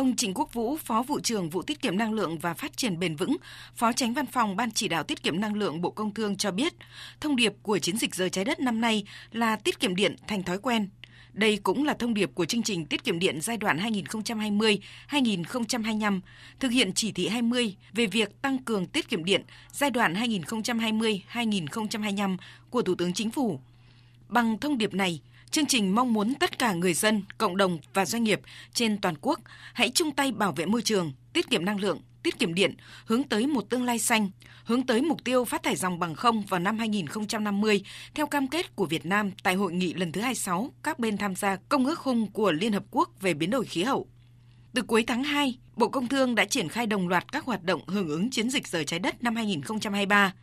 Ông Trịnh Quốc Vũ, Phó vụ trưởng vụ tiết kiệm năng lượng và phát triển bền vững, Phó Tránh Văn phòng Ban chỉ đạo tiết kiệm năng lượng Bộ Công Thương cho biết, thông điệp của chiến dịch giờ trái đất năm nay là tiết kiệm điện thành thói quen. Đây cũng là thông điệp của chương trình tiết kiệm điện giai đoạn 2020-2025, thực hiện chỉ thị 20 về việc tăng cường tiết kiệm điện giai đoạn 2020-2025 của Thủ tướng Chính phủ. Bằng thông điệp này, Chương trình mong muốn tất cả người dân, cộng đồng và doanh nghiệp trên toàn quốc hãy chung tay bảo vệ môi trường, tiết kiệm năng lượng, tiết kiệm điện, hướng tới một tương lai xanh, hướng tới mục tiêu phát thải dòng bằng không vào năm 2050 theo cam kết của Việt Nam tại hội nghị lần thứ 26 các bên tham gia Công ước khung của Liên Hợp Quốc về biến đổi khí hậu. Từ cuối tháng 2, Bộ Công Thương đã triển khai đồng loạt các hoạt động hưởng ứng chiến dịch rời trái đất năm 2023.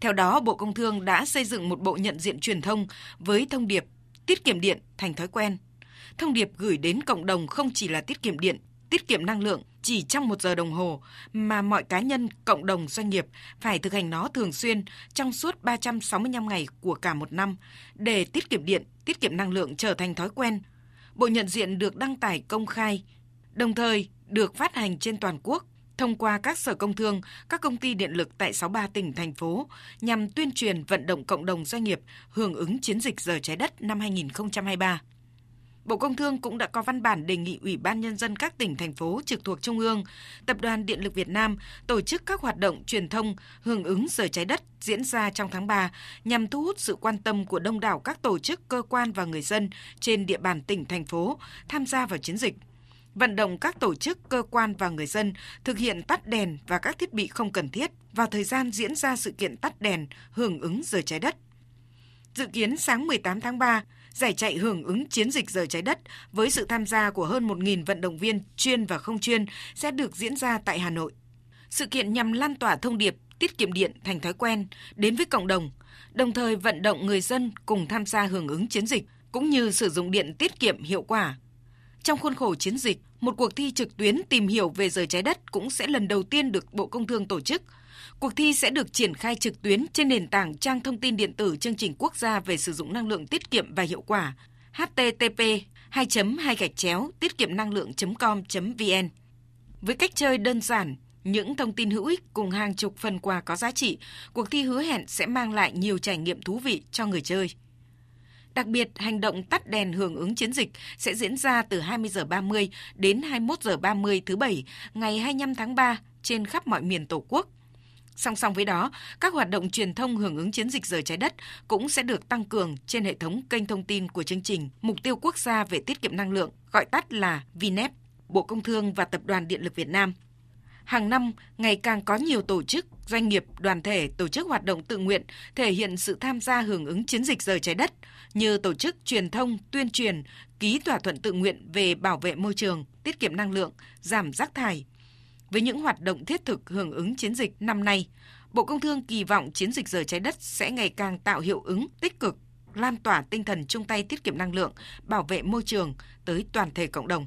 Theo đó, Bộ Công Thương đã xây dựng một bộ nhận diện truyền thông với thông điệp tiết kiệm điện thành thói quen. Thông điệp gửi đến cộng đồng không chỉ là tiết kiệm điện, tiết kiệm năng lượng chỉ trong một giờ đồng hồ, mà mọi cá nhân, cộng đồng, doanh nghiệp phải thực hành nó thường xuyên trong suốt 365 ngày của cả một năm để tiết kiệm điện, tiết kiệm năng lượng trở thành thói quen. Bộ nhận diện được đăng tải công khai, đồng thời được phát hành trên toàn quốc thông qua các sở công thương, các công ty điện lực tại 63 tỉnh, thành phố nhằm tuyên truyền vận động cộng đồng doanh nghiệp hưởng ứng chiến dịch giờ trái đất năm 2023. Bộ Công Thương cũng đã có văn bản đề nghị Ủy ban Nhân dân các tỉnh, thành phố trực thuộc Trung ương, Tập đoàn Điện lực Việt Nam tổ chức các hoạt động truyền thông hưởng ứng giờ trái đất diễn ra trong tháng 3 nhằm thu hút sự quan tâm của đông đảo các tổ chức, cơ quan và người dân trên địa bàn tỉnh, thành phố tham gia vào chiến dịch vận động các tổ chức, cơ quan và người dân thực hiện tắt đèn và các thiết bị không cần thiết vào thời gian diễn ra sự kiện tắt đèn hưởng ứng giờ trái đất. Dự kiến sáng 18 tháng 3, giải chạy hưởng ứng chiến dịch giờ trái đất với sự tham gia của hơn 1.000 vận động viên chuyên và không chuyên sẽ được diễn ra tại Hà Nội. Sự kiện nhằm lan tỏa thông điệp tiết kiệm điện thành thói quen đến với cộng đồng, đồng thời vận động người dân cùng tham gia hưởng ứng chiến dịch cũng như sử dụng điện tiết kiệm hiệu quả trong khuôn khổ chiến dịch, một cuộc thi trực tuyến tìm hiểu về rời trái đất cũng sẽ lần đầu tiên được Bộ Công Thương tổ chức. Cuộc thi sẽ được triển khai trực tuyến trên nền tảng trang thông tin điện tử chương trình quốc gia về sử dụng năng lượng tiết kiệm và hiệu quả http 2 2 gạch chéo tiết kiệm năng lượng.com.vn. Với cách chơi đơn giản, những thông tin hữu ích cùng hàng chục phần quà có giá trị, cuộc thi hứa hẹn sẽ mang lại nhiều trải nghiệm thú vị cho người chơi. Đặc biệt, hành động tắt đèn hưởng ứng chiến dịch sẽ diễn ra từ 20 giờ 30 đến 21 giờ 30 thứ Bảy, ngày 25 tháng 3 trên khắp mọi miền Tổ quốc. Song song với đó, các hoạt động truyền thông hưởng ứng chiến dịch rời trái đất cũng sẽ được tăng cường trên hệ thống kênh thông tin của chương trình Mục tiêu quốc gia về tiết kiệm năng lượng, gọi tắt là VNEP, Bộ Công Thương và Tập đoàn Điện lực Việt Nam – hàng năm ngày càng có nhiều tổ chức, doanh nghiệp, đoàn thể tổ chức hoạt động tự nguyện thể hiện sự tham gia hưởng ứng chiến dịch rời trái đất như tổ chức truyền thông, tuyên truyền, ký thỏa thuận tự nguyện về bảo vệ môi trường, tiết kiệm năng lượng, giảm rác thải. Với những hoạt động thiết thực hưởng ứng chiến dịch năm nay, Bộ Công Thương kỳ vọng chiến dịch rời trái đất sẽ ngày càng tạo hiệu ứng tích cực, lan tỏa tinh thần chung tay tiết kiệm năng lượng, bảo vệ môi trường tới toàn thể cộng đồng.